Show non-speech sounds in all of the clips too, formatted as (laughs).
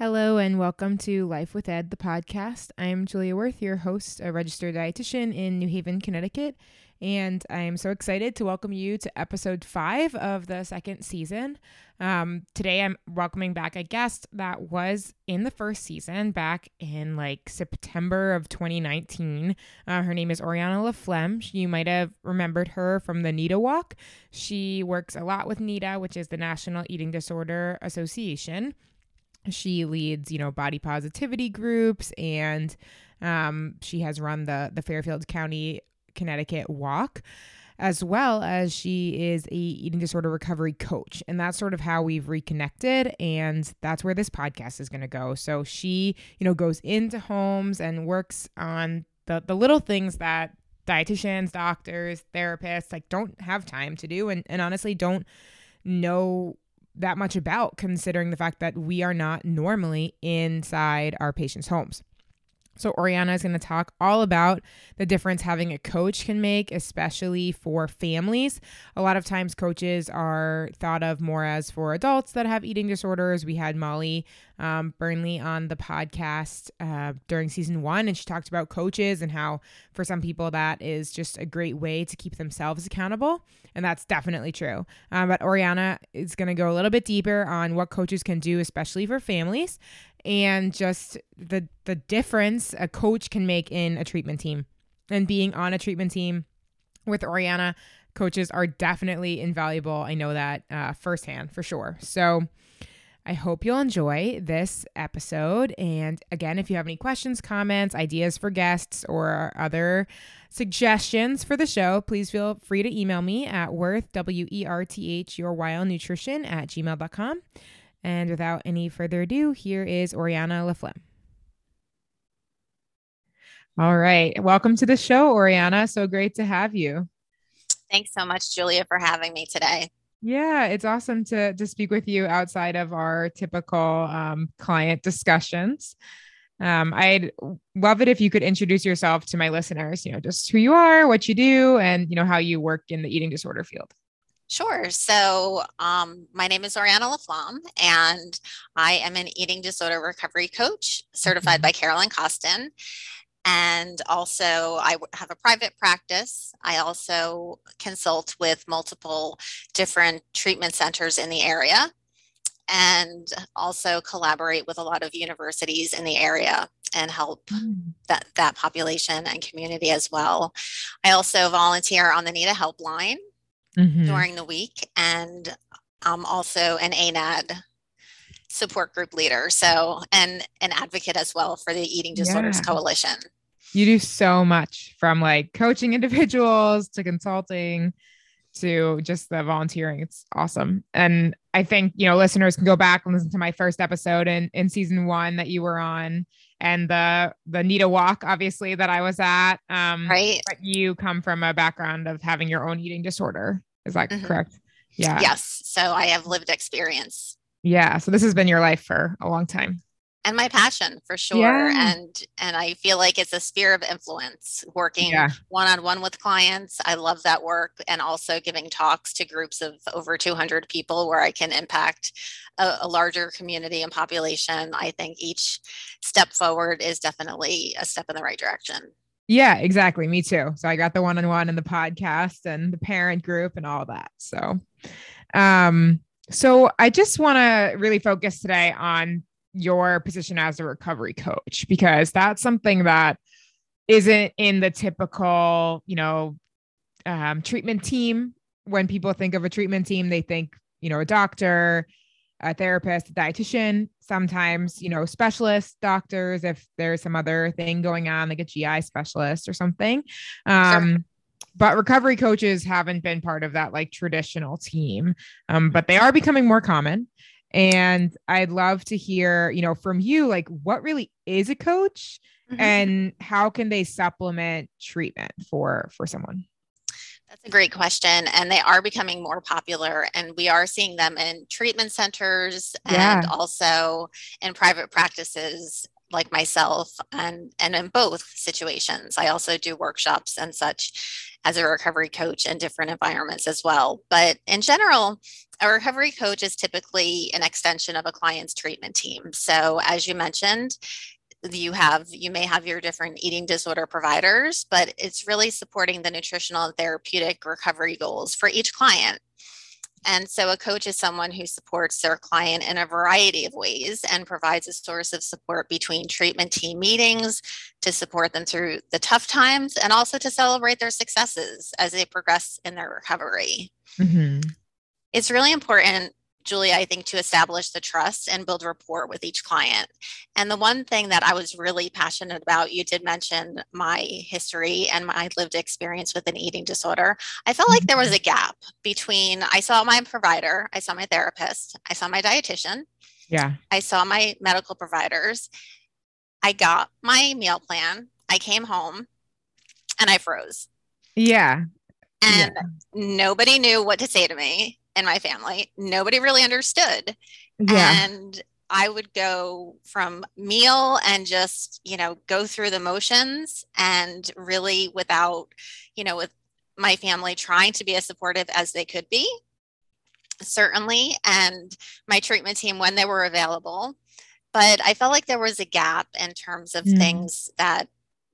Hello and welcome to Life with Ed, the podcast. I'm Julia Werth, your host, a registered dietitian in New Haven, Connecticut, and I am so excited to welcome you to episode five of the second season. Um, today, I'm welcoming back a guest that was in the first season back in like September of 2019. Uh, her name is Oriana Laflamme. You might have remembered her from the NEDA Walk. She works a lot with NEDA, which is the National Eating Disorder Association she leads you know body positivity groups and um, she has run the the fairfield county connecticut walk as well as she is a eating disorder recovery coach. And that's sort of how we've reconnected and that's where this podcast is going to go. So she you know goes into homes and works on the the little things that dietitians doctors therapists like don't have time to do and, and honestly don't know that much about, considering the fact that we are not normally inside our patients' homes. So, Oriana is going to talk all about the difference having a coach can make, especially for families. A lot of times, coaches are thought of more as for adults that have eating disorders. We had Molly um, Burnley on the podcast uh, during season one, and she talked about coaches and how, for some people, that is just a great way to keep themselves accountable. And that's definitely true. Um, but Oriana is going to go a little bit deeper on what coaches can do, especially for families and just the the difference a coach can make in a treatment team and being on a treatment team with Oriana coaches are definitely invaluable. I know that uh, firsthand for sure. So I hope you'll enjoy this episode. And again, if you have any questions, comments, ideas for guests, or other suggestions for the show, please feel free to email me at werth, W E R T H, your wild nutrition at gmail.com. And without any further ado, here is Oriana Laflamme. All right. Welcome to the show, Oriana. So great to have you. Thanks so much, Julia, for having me today. Yeah, it's awesome to to speak with you outside of our typical um, client discussions. Um, I'd love it if you could introduce yourself to my listeners. You know, just who you are, what you do, and you know how you work in the eating disorder field. Sure. So, um, my name is Oriana Laflamme, and I am an eating disorder recovery coach certified mm-hmm. by Carolyn Costin. And also, I have a private practice. I also consult with multiple different treatment centers in the area and also collaborate with a lot of universities in the area and help mm. that, that population and community as well. I also volunteer on the NEDA Helpline mm-hmm. during the week. And I'm also an ANAD support group leader. So, and an advocate as well for the Eating Disorders yeah. Coalition. You do so much from like coaching individuals to consulting to just the volunteering. It's awesome. And I think, you know, listeners can go back and listen to my first episode in, in season one that you were on and the the NEDA walk, obviously, that I was at. Um, right. But you come from a background of having your own eating disorder. Is that mm-hmm. correct? Yeah. Yes. So I have lived experience. Yeah. So this has been your life for a long time and my passion for sure yeah. and and i feel like it's a sphere of influence working yeah. one-on-one with clients. I love that work and also giving talks to groups of over 200 people where i can impact a, a larger community and population. I think each step forward is definitely a step in the right direction. Yeah exactly. Me too. So i got the one-on-one and the podcast and the parent group and all that. So um so I just want to really focus today on your position as a recovery coach because that's something that isn't in the typical, you know, um, treatment team. When people think of a treatment team, they think, you know, a doctor, a therapist, a dietitian, sometimes, you know, specialist doctors, if there's some other thing going on, like a GI specialist or something. Um, sure. But recovery coaches haven't been part of that like traditional team, um, but they are becoming more common. And I'd love to hear, you know, from you, like what really is a coach mm-hmm. and how can they supplement treatment for for someone? That's a great question. And they are becoming more popular, and we are seeing them in treatment centers and also in private practices like myself and and in both situations. I also do workshops and such as a recovery coach in different environments as well. But in general a recovery coach is typically an extension of a client's treatment team. So as you mentioned you have you may have your different eating disorder providers but it's really supporting the nutritional and therapeutic recovery goals for each client and so a coach is someone who supports their client in a variety of ways and provides a source of support between treatment team meetings to support them through the tough times and also to celebrate their successes as they progress in their recovery. Mm-hmm. It's really important Julia, I think, to establish the trust and build rapport with each client. And the one thing that I was really passionate about, you did mention my history and my lived experience with an eating disorder. I felt like there was mm-hmm. a gap between I saw my provider, I saw my therapist, I saw my dietitian. Yeah. I saw my medical providers. I got my meal plan. I came home and I froze. Yeah. And yeah. nobody knew what to say to me in my family. Nobody really understood. Yeah. And I would go from meal and just, you know, go through the motions and really without, you know, with my family trying to be as supportive as they could be, certainly, and my treatment team when they were available. But I felt like there was a gap in terms of mm. things that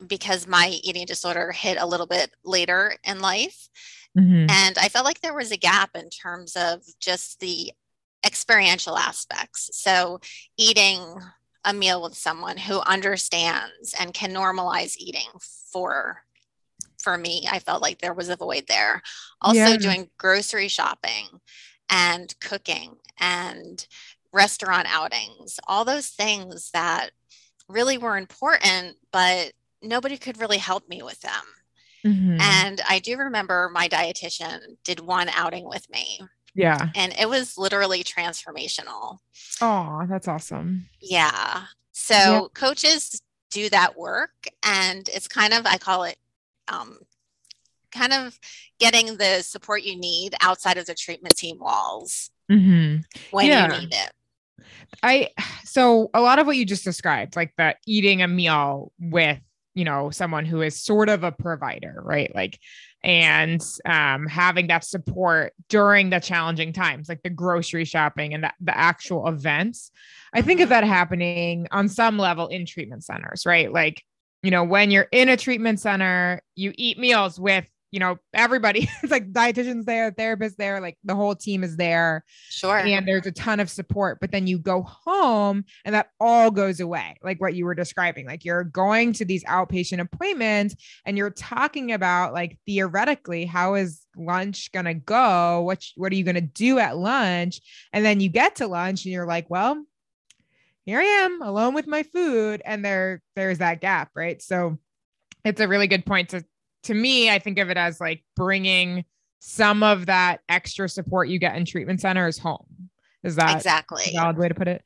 because my eating disorder hit a little bit later in life Mm-hmm. And I felt like there was a gap in terms of just the experiential aspects. So, eating a meal with someone who understands and can normalize eating for for me i felt like there was a void there also yeah. doing grocery shopping and cooking and restaurant outings all those things that really were important but nobody could really help me with them Mm-hmm. And I do remember my dietitian did one outing with me. Yeah. And it was literally transformational. Oh, that's awesome. Yeah. So yeah. coaches do that work and it's kind of I call it um kind of getting the support you need outside of the treatment team walls mm-hmm. when yeah. you need it. I so a lot of what you just described, like the eating a meal with you know someone who is sort of a provider right? Like and um, having that support during the challenging times like the grocery shopping and the, the actual events. I think of that happening on some level in treatment centers right? Like you know when you're in a treatment center you eat meals with you know, everybody, (laughs) it's like dietitians there, therapists there, like the whole team is there. Sure. And there's a ton of support. But then you go home and that all goes away, like what you were describing. Like you're going to these outpatient appointments and you're talking about like theoretically, how is lunch gonna go? What what are you gonna do at lunch? And then you get to lunch and you're like, well, here I am alone with my food. And there, there's that gap, right? So it's a really good point to to me, I think of it as like bringing some of that extra support you get in treatment centers home. Is that exactly a valid way to put it?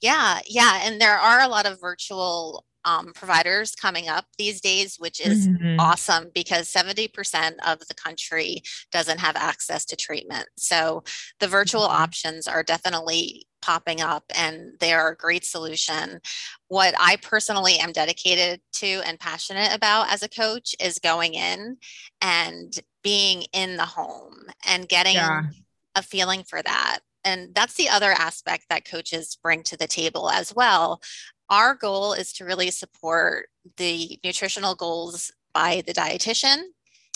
Yeah, yeah, and there are a lot of virtual um, providers coming up these days, which is mm-hmm. awesome because 70% of the country doesn't have access to treatment. So the virtual mm-hmm. options are definitely popping up and they are a great solution. What I personally am dedicated to and passionate about as a coach is going in and being in the home and getting yeah. a feeling for that. And that's the other aspect that coaches bring to the table as well. Our goal is to really support the nutritional goals by the dietitian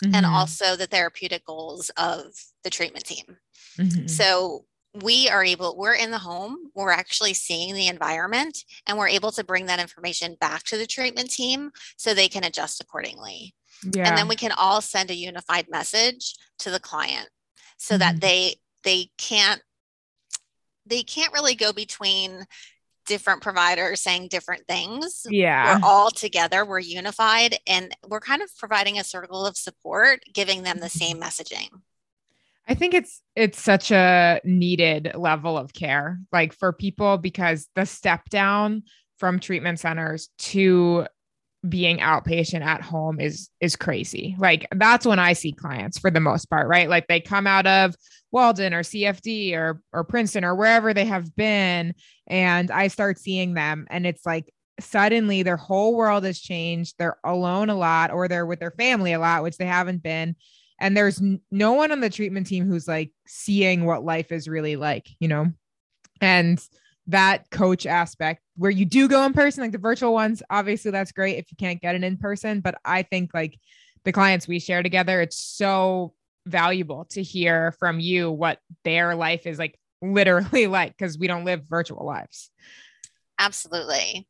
mm-hmm. and also the therapeutic goals of the treatment team. Mm-hmm. So we are able we're in the home we're actually seeing the environment and we're able to bring that information back to the treatment team so they can adjust accordingly. Yeah. and then we can all send a unified message to the client so mm-hmm. that they they can't they can't really go between different providers saying different things. Yeah. we're all together we're unified and we're kind of providing a circle of support giving them the same messaging I think it's it's such a needed level of care like for people because the step down from treatment centers to being outpatient at home is is crazy. Like that's when I see clients for the most part, right? Like they come out of Walden or CFD or or Princeton or wherever they have been and I start seeing them and it's like suddenly their whole world has changed. They're alone a lot or they're with their family a lot, which they haven't been. And there's no one on the treatment team who's like seeing what life is really like, you know? And that coach aspect where you do go in person, like the virtual ones, obviously that's great if you can't get it in person. But I think like the clients we share together, it's so valuable to hear from you what their life is like literally (laughs) like because we don't live virtual lives. Absolutely.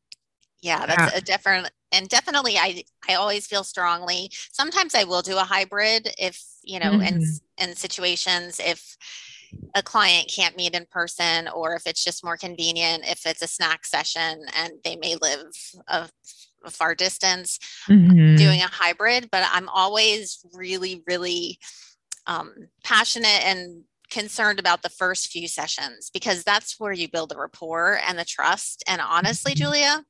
Yeah, that's yeah. a different and definitely I I always feel strongly. Sometimes I will do a hybrid if, you know, mm-hmm. in in situations if a client can't meet in person or if it's just more convenient if it's a snack session and they may live a, a far distance mm-hmm. doing a hybrid but i'm always really really um, passionate and concerned about the first few sessions because that's where you build the rapport and the trust. And honestly, mm-hmm. Julia,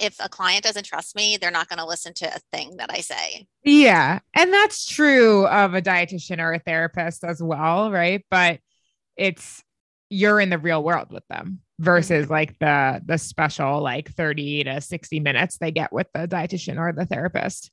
if a client doesn't trust me, they're not going to listen to a thing that I say. Yeah. And that's true of a dietitian or a therapist as well, right? But it's you're in the real world with them versus mm-hmm. like the the special like 30 to 60 minutes they get with the dietitian or the therapist.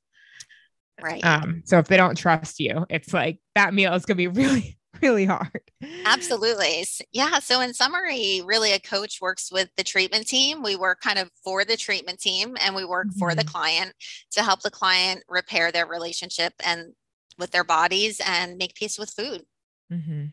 Right. Um, so if they don't trust you, it's like that meal is gonna be (laughs) really, (laughs) really hard. Absolutely. Yeah. So in summary, really a coach works with the treatment team. We work kind of for the treatment team and we work mm-hmm. for the mm-hmm. client to help the client repair their relationship and with their bodies and make peace with food. Mm-hmm.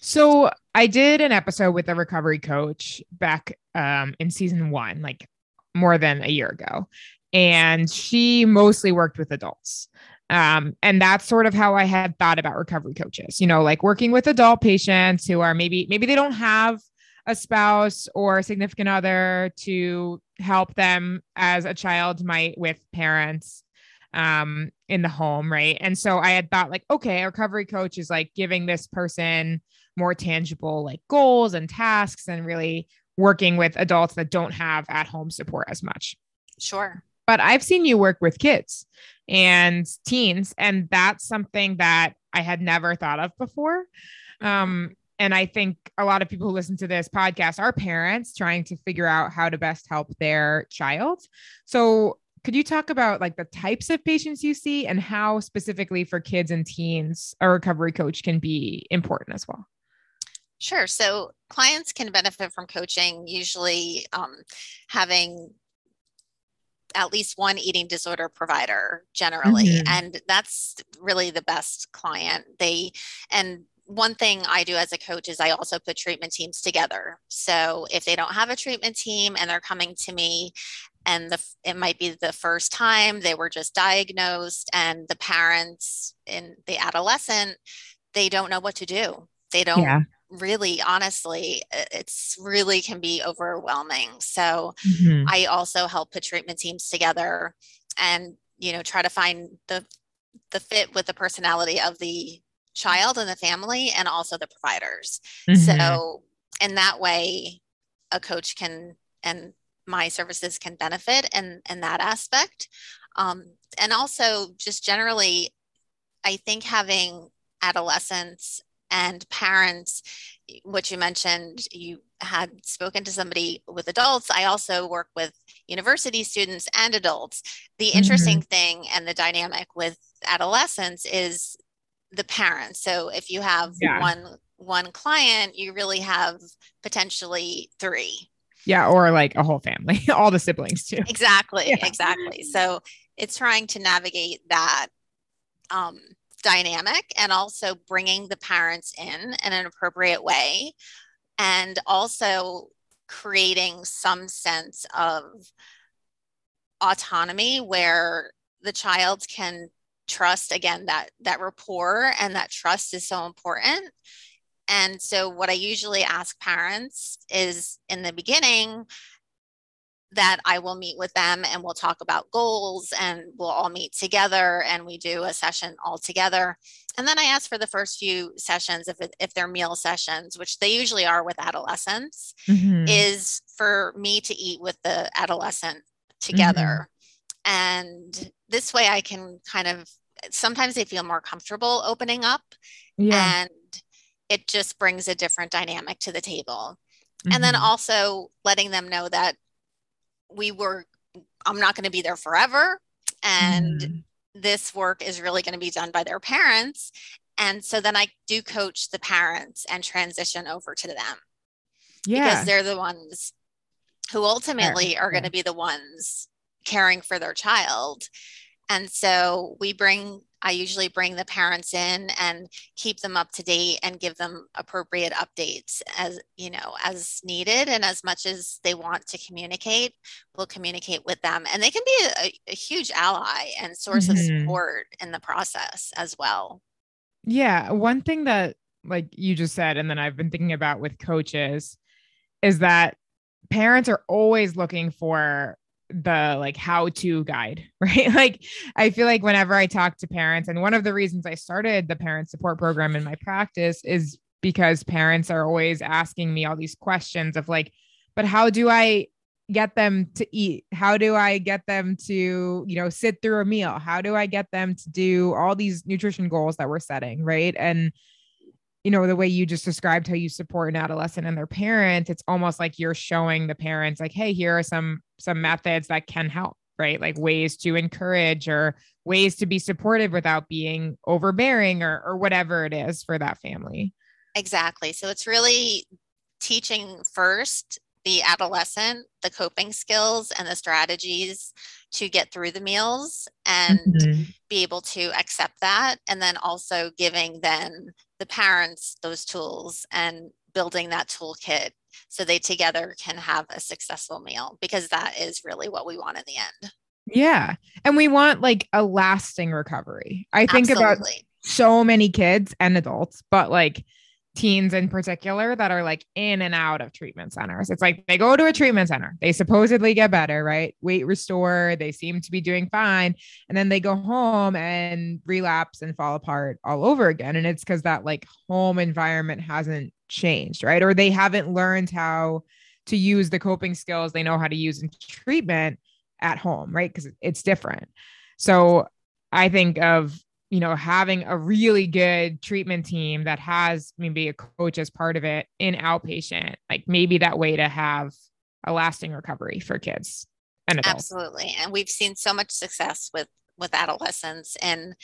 So I did an episode with a recovery coach back um, in season one, like more than a year ago and she mostly worked with adults. Um, and that's sort of how I had thought about recovery coaches, you know, like working with adult patients who are maybe, maybe they don't have a spouse or a significant other to help them as a child might with parents um, in the home. Right. And so I had thought, like, okay, a recovery coach is like giving this person more tangible like goals and tasks and really working with adults that don't have at home support as much. Sure but I've seen you work with kids and teens, and that's something that I had never thought of before. Um, and I think a lot of people who listen to this podcast are parents trying to figure out how to best help their child. So, could you talk about like the types of patients you see and how specifically for kids and teens a recovery coach can be important as well? Sure. So clients can benefit from coaching, usually um, having at least one eating disorder provider generally mm-hmm. and that's really the best client they and one thing I do as a coach is I also put treatment teams together. So if they don't have a treatment team and they're coming to me and the it might be the first time they were just diagnosed and the parents in the adolescent they don't know what to do. They don't yeah really honestly it's really can be overwhelming so mm-hmm. i also help put treatment teams together and you know try to find the the fit with the personality of the child and the family and also the providers mm-hmm. so in that way a coach can and my services can benefit in in that aspect um, and also just generally i think having adolescents and parents what you mentioned you had spoken to somebody with adults i also work with university students and adults the mm-hmm. interesting mm-hmm. thing and the dynamic with adolescents is the parents so if you have yeah. one one client you really have potentially three yeah or like a whole family (laughs) all the siblings too exactly yeah. exactly so it's trying to navigate that um, dynamic and also bringing the parents in in an appropriate way and also creating some sense of autonomy where the child can trust again that that rapport and that trust is so important. And so what i usually ask parents is in the beginning that I will meet with them and we'll talk about goals and we'll all meet together and we do a session all together. And then I ask for the first few sessions, if, it, if they're meal sessions, which they usually are with adolescents, mm-hmm. is for me to eat with the adolescent together. Mm-hmm. And this way I can kind of, sometimes they feel more comfortable opening up. Yeah. And it just brings a different dynamic to the table. Mm-hmm. And then mm-hmm. also letting them know that we were I'm not going to be there forever. And mm. this work is really going to be done by their parents. And so then I do coach the parents and transition over to them. Yeah. Because they're the ones who ultimately are going to be the ones caring for their child. And so we bring I usually bring the parents in and keep them up to date and give them appropriate updates as you know as needed. And as much as they want to communicate we'll communicate with them. And they can be a, a huge ally and source mm-hmm. of support in the process as well. Yeah. One thing that like you just said and then I've been thinking about with coaches is that parents are always looking for the like how to guide, (laughs) right? Like I feel like whenever I talk to parents, and one of the reasons I started the parent support program in my practice is because parents are always asking me all these questions of like, but how do I get them to eat? How do I get them to, you know, sit through a meal? How do I get them to do all these nutrition goals that we're setting, right? And you know the way you just described how you support an adolescent and their parents it's almost like you're showing the parents like hey here are some some methods that can help right? Like ways to encourage or ways to be supportive without being overbearing or or whatever it is for that family. Exactly. So it's really teaching first the adolescent the coping skills and the strategies to get through the meals and mm-hmm. be able to accept that and then also giving then the parents those tools and building that toolkit so they together can have a successful meal because that is really what we want in the end. Yeah. And we want like a lasting recovery. I think Absolutely. about so many kids and adults, but like teens in particular that are like in and out of treatment centers. It's like they go to a treatment center, they supposedly get better, right? Weight restore, they seem to be doing fine. And then they go home and relapse and fall apart all over again. And it's because that like home environment hasn't changed, right? Or they haven't learned how to use the coping skills they know how to use in treatment at home, right? Because it's different. So I think of you know, having a really good treatment team that has maybe a coach as part of it in outpatient, like maybe that way to have a lasting recovery for kids and adults. Absolutely. And we've seen so much success with with adolescents in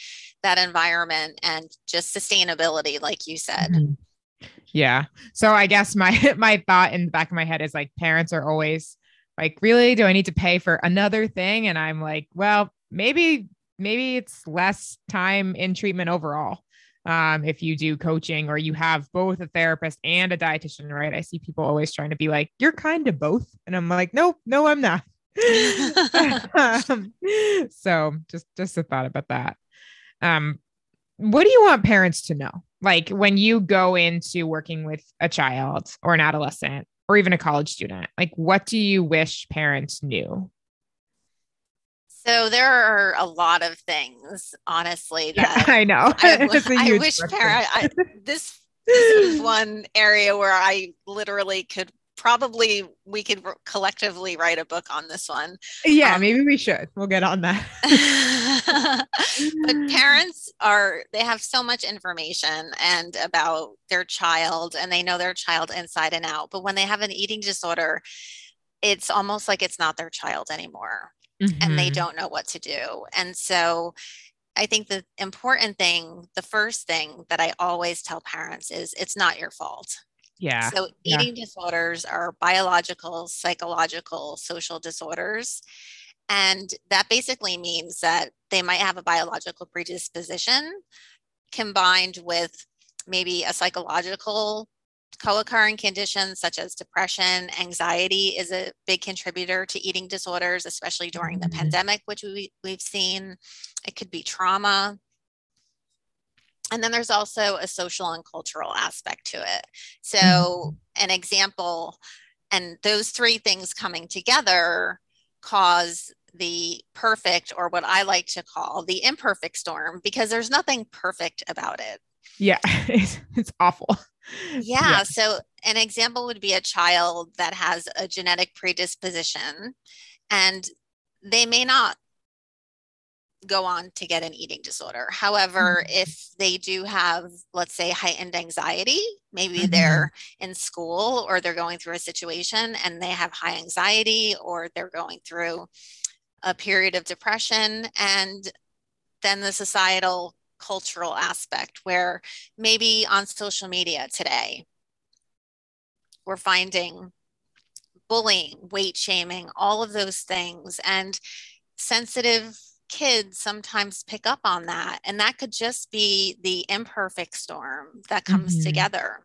that environment and just sustainability, like you said. Mm-hmm. Yeah. So I guess my (laughs) my thought in the back of my head is like parents are always like, really, do I need to pay for another thing? And I'm like, well, maybe maybe it's less time in treatment overall. Um, if you do coaching or you have both a therapist and a dietitian, right? I see people always trying to be like, you're kind of both. And I'm like, nope, no, I'm not. um, (laughs) (laughs) so just just a thought about that. Um, what do you want parents to know? Like when you go into working with a child or an adolescent or even a college student, like what do you wish parents knew? So there are a lot of things, honestly. That yeah, (laughs) I know. I, (laughs) I wish parent. I, (laughs) this, this is one area where I literally could probably we could collectively write a book on this one. Yeah, um, maybe we should. We'll get on that. but parents are they have so much information and about their child and they know their child inside and out. But when they have an eating disorder, it's almost like it's not their child anymore mm-hmm. and they mm-hmm. don't know what to do. And so I think the important thing, the first thing that I always tell parents is it's not your fault. Yeah. So eating yeah. disorders are biological, psychological, social disorders. And that basically means that they might have a biological predisposition combined with maybe a psychological Co-occurring conditions such as depression, anxiety is a big contributor to eating disorders, especially during the mm-hmm. pandemic, which we, we've seen. It could be trauma. And then there's also a social and cultural aspect to it. So, mm-hmm. an example, and those three things coming together cause the perfect, or what I like to call the imperfect storm, because there's nothing perfect about it. Yeah, (laughs) it's, it's awful. Yeah, yeah. So, an example would be a child that has a genetic predisposition and they may not go on to get an eating disorder. However, mm-hmm. if they do have, let's say, heightened anxiety, maybe mm-hmm. they're in school or they're going through a situation and they have high anxiety or they're going through a period of depression and then the societal cultural aspect where maybe on social media today we're finding bullying, weight shaming, all of those things. And sensitive kids sometimes pick up on that. And that could just be the imperfect storm that comes mm-hmm. together.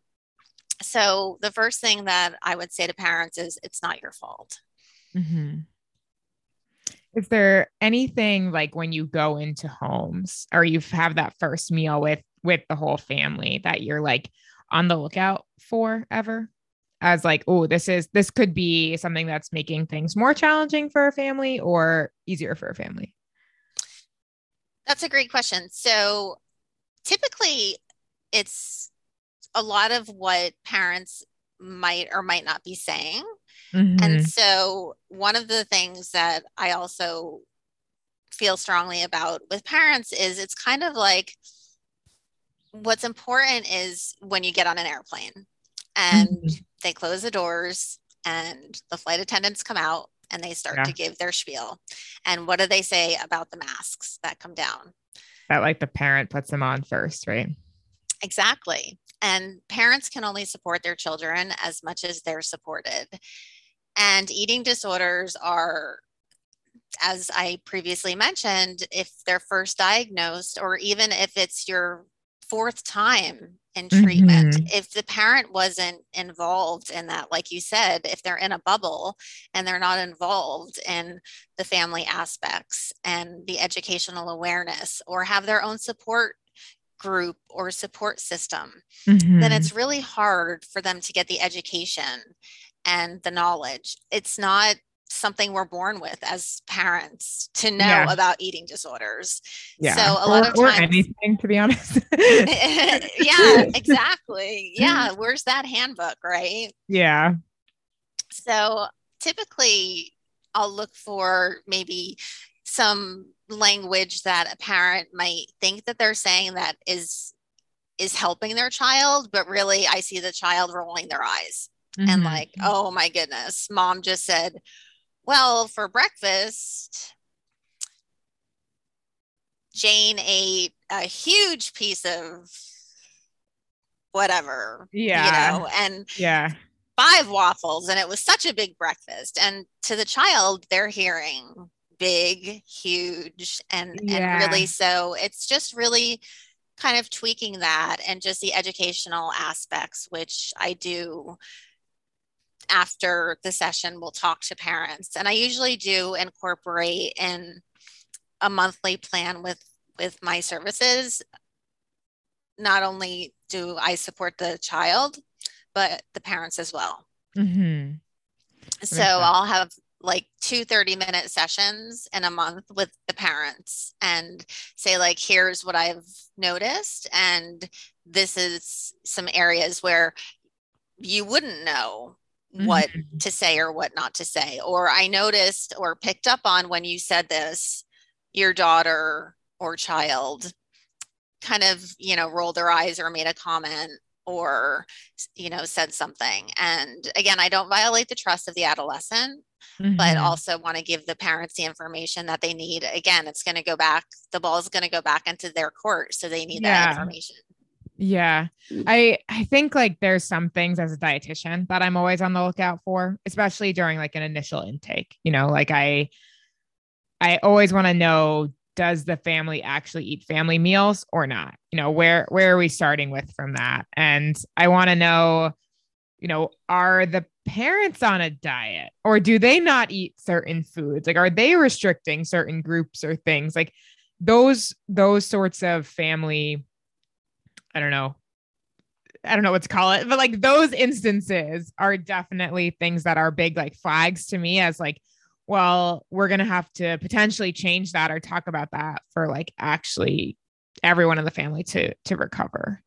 So, the first thing that I would say to parents is it's not your fault. Mm-hmm. Is there anything like when you go into homes or you have that first meal with with the whole family that you're like on the lookout for ever? As like, oh, this is this could be something that's making things more challenging for a family or easier for a family. That's a great question. So typically it's a lot of what parents might or might not be saying Mm-hmm. And so, one of the things that I also feel strongly about with parents is it's kind of like what's important is when you get on an airplane and mm-hmm. they close the doors and the flight attendants come out and they start yeah. to give their spiel. And what do they say about the masks that come down? That like the parent puts them on first, right? Exactly. And parents can only support their children as much as they're supported. And eating disorders are, as I previously mentioned, if they're first diagnosed, or even if it's your fourth time in treatment, mm-hmm. if the parent wasn't involved in that, like you said, if they're in a bubble and they're not involved in the family aspects and the educational awareness or have their own support group or support system, mm-hmm. then it's really hard for them to get the education and the knowledge. It's not something we're born with as parents to know yeah. about eating disorders. Yeah. So a lot of times, or anything, to be honest. (laughs) (laughs) yeah, exactly. Yeah. Where's that handbook, right? Yeah. So typically, I'll look for maybe some language that a parent might think that they're saying that is is helping their child but really i see the child rolling their eyes mm-hmm. and like, oh my goodness, mom just said, well, for breakfast, Jane ate a huge piece of whatever. Yeah. You know, and yeah. Five waffles, and it was such a big breakfast. And to the child, they're hearing big, huge, and yeah. and really so it's just really kind of tweaking that and just the educational aspects, which I do after the session, we'll talk to parents. And I usually do incorporate in a monthly plan with with my services. Not only do I support the child, but the parents as well. Mm-hmm. So I'll have like two 30 minute sessions in a month with the parents and say like here's what i've noticed and this is some areas where you wouldn't know what mm-hmm. to say or what not to say. Or I noticed or picked up on when you said this, your daughter or child kind of, you know, rolled their eyes or made a comment or, you know, said something. And again, I don't violate the trust of the adolescent. Mm-hmm. But also want to give the parents the information that they need. Again, it's going to go back, the ball is going to go back into their court. So they need yeah. that information. Yeah. Mm. I I think like there's some things as a dietitian that I'm always on the lookout for, especially during like an initial intake. You know, like I I always want to know does the family actually eat family meals or not? You know, where where are we starting with from that? And I want to know, you know, are the parents on a diet or do they not eat certain foods? Like are they restricting certain groups or things? Like those those sorts of family I don't know. I don't know what to call it, but like those instances are definitely things that are big like flags to me as like, well, we're going to have to potentially change that or talk about that for like actually everyone in the family to to recover.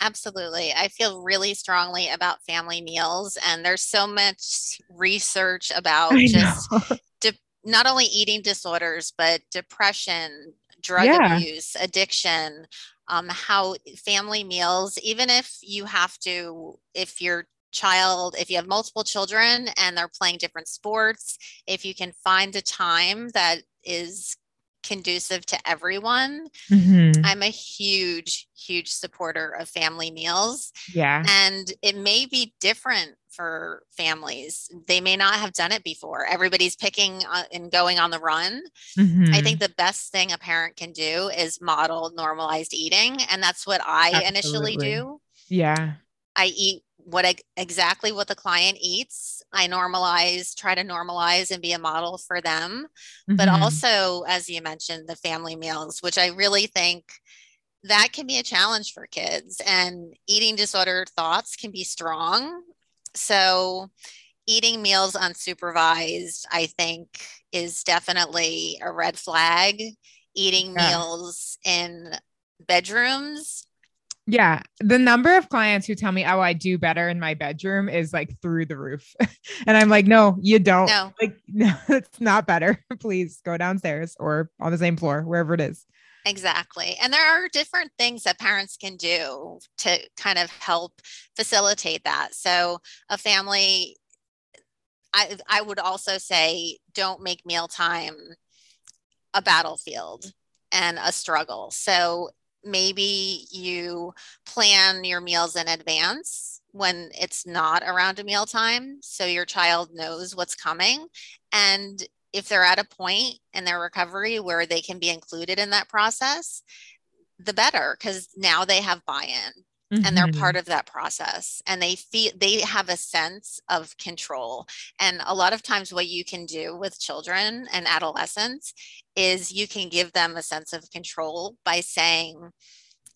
Absolutely. I feel really strongly about family meals and there's so much research about just (laughs) de- not only eating disorders but depression, drug yeah. abuse, addiction, um, how family meals, even if you have to, if your child, if you have multiple children and they're playing different sports, if you can find a time that is conducive to everyone. Mm-hmm. I'm a huge, huge supporter of family meals. Yeah. And it may be different for families. They may not have done it before. Everybody's picking uh, and going on the run. Mm-hmm. I think the best thing a parent can do is model normalized eating. And that's what I Absolutely. initially do. Yeah. I eat what exactly what the client eats i normalize try to normalize and be a model for them mm-hmm. but also as you mentioned the family meals which i really think that can be a challenge for kids and eating disorder thoughts can be strong so eating meals unsupervised i think is definitely a red flag eating yeah. meals in bedrooms yeah. The number of clients who tell me, oh, I do better in my bedroom is like through the roof. (laughs) and I'm like, no, you don't. No. Like, (laughs) no, it's not better. (laughs) Please go downstairs or on the same floor, wherever it is. Exactly. And there are different things that parents can do to kind of help facilitate that. So, a family, I, I would also say, don't make mealtime a battlefield and a struggle. So, maybe you plan your meals in advance when it's not around a meal time so your child knows what's coming and if they're at a point in their recovery where they can be included in that process the better because now they have buy-in Mm-hmm. and they're mm-hmm. part of that process and they feel they have a sense of control and a lot of times what you can do with children and adolescents is you can give them a sense of control by saying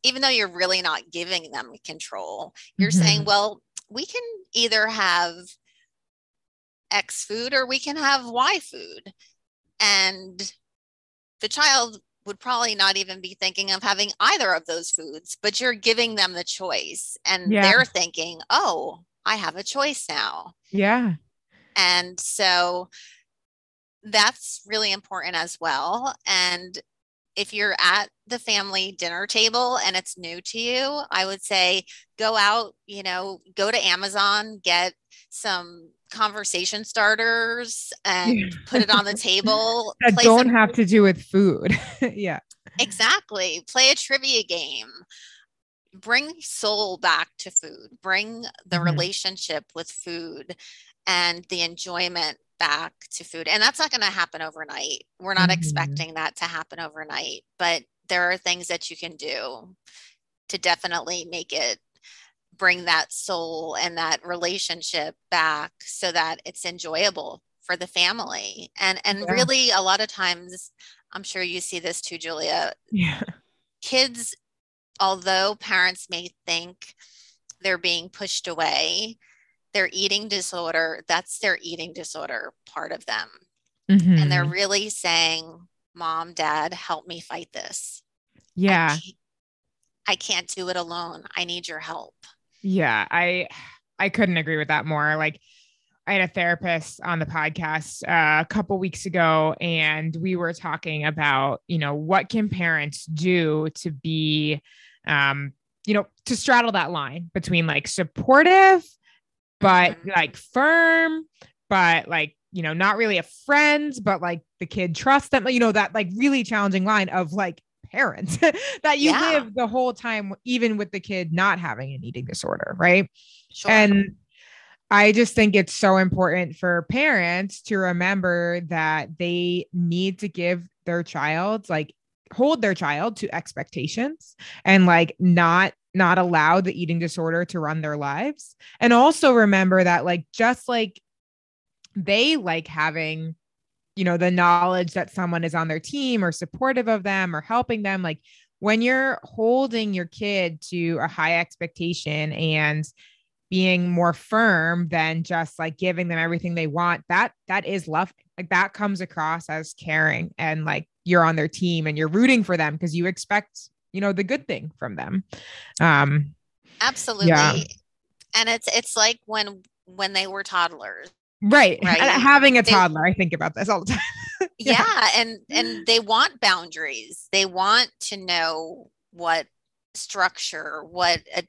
even though you're really not giving them control you're mm-hmm. saying well we can either have x food or we can have y food and the child would probably not even be thinking of having either of those foods, but you're giving them the choice and yeah. they're thinking, oh, I have a choice now. Yeah. And so that's really important as well. And if you're at the family dinner table and it's new to you, I would say go out, you know, go to Amazon, get some conversation starters and put it on the (laughs) table. that don't some- have to do with food. (laughs) yeah. Exactly. Play a trivia game. Bring soul back to food. Bring the mm-hmm. relationship with food and the enjoyment back to food. And that's not going to happen overnight. We're not mm-hmm. expecting that to happen overnight, but there are things that you can do to definitely make it bring that soul and that relationship back so that it's enjoyable for the family and and yeah. really a lot of times i'm sure you see this too julia yeah kids although parents may think they're being pushed away their eating disorder that's their eating disorder part of them mm-hmm. and they're mm-hmm. really saying mom dad help me fight this yeah I can't, I can't do it alone i need your help yeah, I I couldn't agree with that more. Like I had a therapist on the podcast uh, a couple weeks ago, and we were talking about, you know, what can parents do to be, um, you know, to straddle that line between like supportive, but mm-hmm. like firm, but like, you know, not really a friend, but like the kid trusts them, you know, that like really challenging line of like parents (laughs) that you yeah. live the whole time, even with the kid not having an eating disorder, right? Sure. And I just think it's so important for parents to remember that they need to give their child like hold their child to expectations and like not not allow the eating disorder to run their lives and also remember that like just like they like having you know the knowledge that someone is on their team or supportive of them or helping them like when you're holding your kid to a high expectation and being more firm than just like giving them everything they want that that is love like that comes across as caring and like you're on their team and you're rooting for them because you expect you know the good thing from them um absolutely yeah. and it's it's like when when they were toddlers Right. (laughs) right. having a toddler, they, I think about this all the time. (laughs) yeah. yeah. And and they want boundaries. They want to know what structure, what a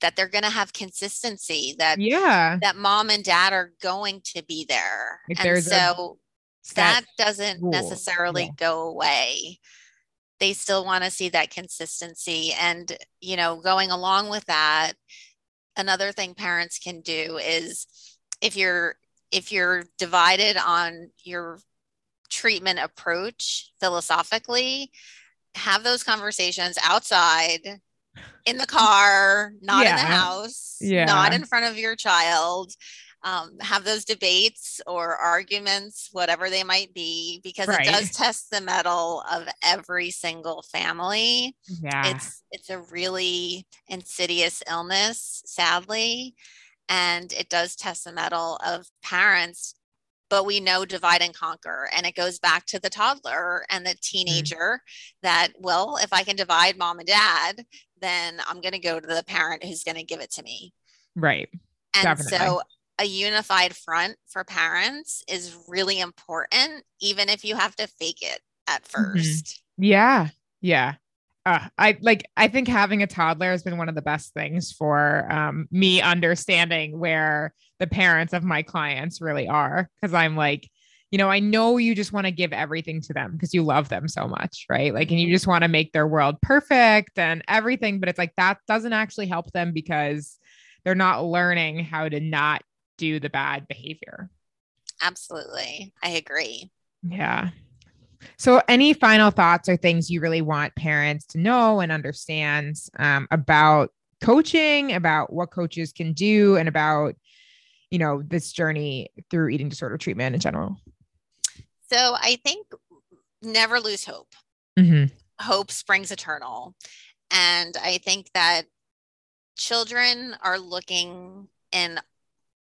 that they're going to have consistency that yeah that mom and dad are going to be there Like, and so that doesn't rule, necessarily yeah. go away they still want to see that consistency and you know going along with that another thing parents can do is if you're if you're divided on your treatment approach philosophically have those conversations outside in the car not in the house Yeah. not in front of your child um, have those debates or arguments whatever they might be because Right. it does test the mettle of every single family yeah it's it's a really insidious illness sadly and it does test the mettle of parents but we know divide and conquer and it goes back to the toddler and the teenager that well if i can divide mom and dad then i'm going to go to the parent who's going to give it to me right and Definitely. so a unified front for parents is really important even if you have to fake it at Mm-hmm. 1st Yeah. Yeah. Uh, I like I think having a toddler has been one of the best things for um, me understanding where the parents of my clients really are because I'm like, you know, I know you just want to give everything to them because you love them so much, right? Like, and you just want to make their world perfect and everything, but it's like that doesn't actually help them because they're not learning how to not do the bad behavior. absolutely i agree Yeah. So, any final thoughts or things you really want parents to know and understand um, about coaching, about what coaches can do, and about, you know, this journey through eating disorder treatment in general? So I think never lose hope. Mm-hmm. Hope springs eternal. And I think that children are looking in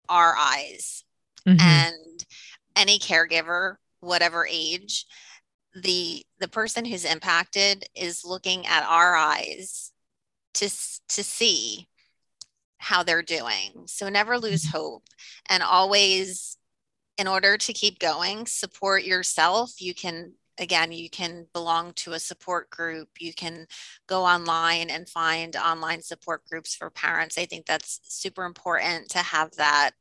our eyes Mm-hmm. and any caregiver whatever age the the person who's impacted is looking at our eyes to to see how they're doing. So never mm-hmm. lose hope. And always in order to keep going support yourself. You can again you can belong to a support group. You can go online and find online support groups for parents. I think that's super important to have that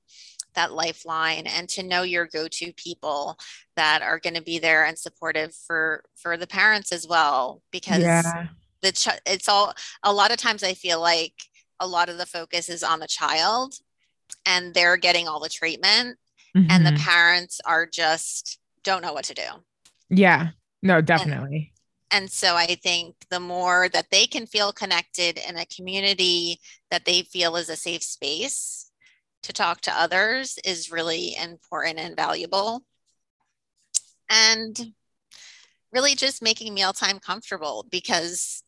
that lifeline and to know your go-to people that are going to be there and supportive for for the parents as well because yeah. the ch- it's all a lot of times i feel like a lot of the focus is on the child and they're getting all the treatment and the Mhm. parents are just don't know what to do yeah. No, definitely. and so i think the more that they can feel connected in a community that they feel is a safe space to talk to others is really important and valuable. And really just making mealtime comfortable because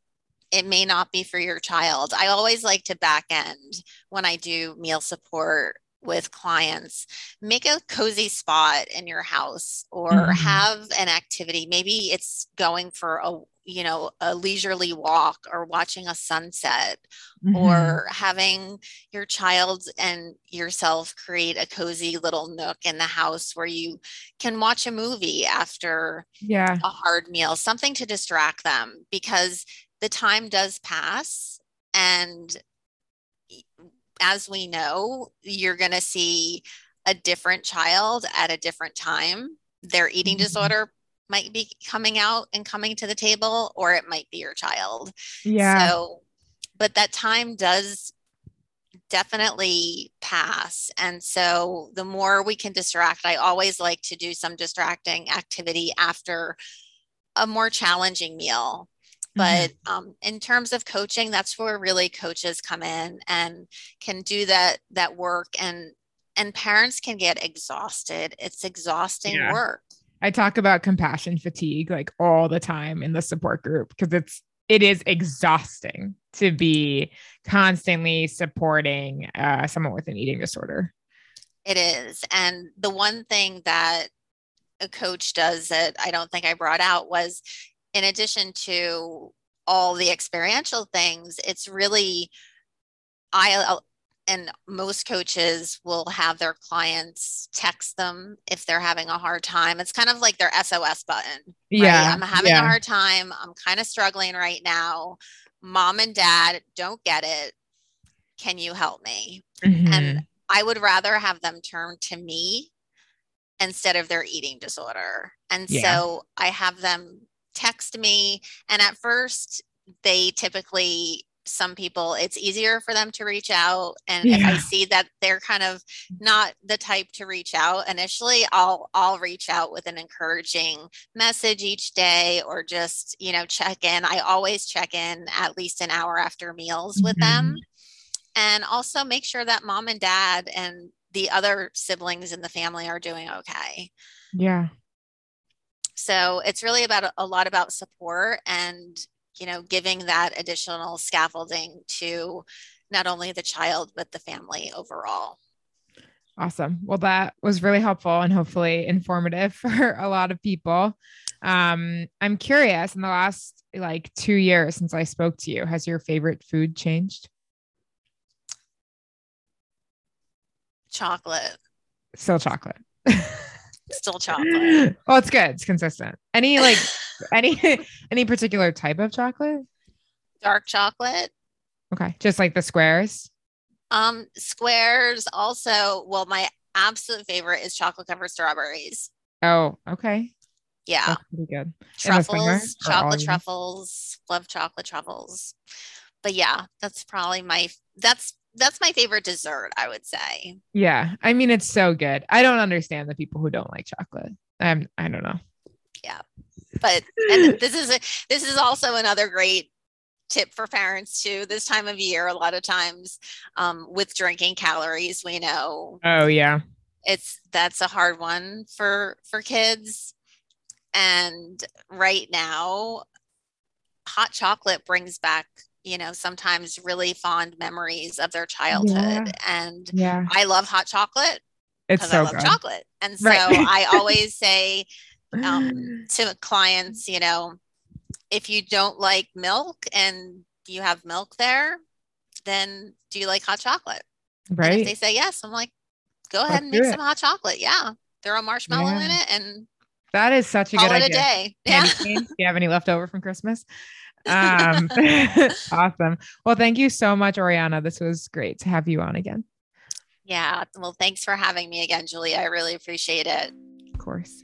it may not be for your child. I always like to back end when i do meal support with clients. Make a cozy spot in your house or Mhm. have an activity. Maybe it's going for a you know a leisurely walk or watching a sunset Mhm. or having your child and yourself create a cozy little nook in the house where you can watch a movie after yeah. a hard meal, something to distract them because the time does pass. And as we know, you're going to see a different child at a different time. Their eating Mhm. disorder might be coming out and coming to the table, or it might be your child. Yeah. So, but that time does definitely pass. And so the more we can distract, I always like to do some distracting activity after a more challenging meal. But um, in terms of coaching, that's where really coaches come in and can do that that work and and parents can get exhausted. It's exhausting Yeah. work. I talk about compassion fatigue like all the time in the support group because it's it is exhausting to be constantly supporting uh, someone with an eating disorder. It is. And the one thing that a coach does that I don't think I brought out was in addition to all the experiential things, it's really, I, and most coaches will have their clients text them if they're having a hard time. It's kind of like their SOS button. right? Yeah, I'm having yeah. a hard time. I'm kind of struggling right now. Mom and dad don't get it. can you help me? Mhm. And I would rather have them turn to me instead of their eating disorder. And Yeah. so I have them text me. And at first, they typically, some people, it's easier for them to reach out. And if I see that they're kind of not the type to reach out initially, I'll I'll reach out with an encouraging message each day or just, you know, check in. I always check in at least an hour after meals with mm-hmm. them and also make sure that mom and dad and the other siblings in the family are doing okay. yeah. So it's really about a, a lot about support and you know giving that additional scaffolding to not only the child but the family overall. Awesome. Well, that was really helpful and hopefully informative (laughs) for a lot of people. Um, I'm curious in the last like two years since I spoke to you, has your favorite food changed? Chocolate, Still chocolate. still chocolate. (laughs) well, it's good. It's consistent. Any like (laughs) any (laughs) any particular type of chocolate? Dark chocolate. Okay. Just like the squares. Um, squares also. Well, my absolute favorite is chocolate covered strawberries. Oh, okay. Yeah. That's pretty good. In the summer truffles, chocolate truffles, love chocolate truffles. But yeah, that's probably my that's that's my favorite dessert, I would say. Yeah. I mean, it's so good. I don't understand the people who don't like chocolate. Um, I don't know. But and this is a, this is also another great tip for parents too. This time of year, a lot of times um, with drinking calories, we know Oh yeah. it's that's a hard one for for kids and right now hot chocolate brings back you know sometimes really fond memories of their childhood and Yeah. i love hot chocolate It's so i love good. chocolate and so Right. i always say um, (laughs) to clients you know if you don't like milk and you have milk there then do you like hot chocolate and if right. they say yes, I'm like, go ahead Let's and make some hot chocolate. Yeah. Throw a marshmallow in it and That is such a good it a idea. day. (laughs) Yeah. Do you have any left over from Christmas? (laughs) Um, awesome. Well, thank you so much, Oriana. This was great to have you on again. Yeah. Well, thanks for having me again, Julie. I really appreciate it. Of course.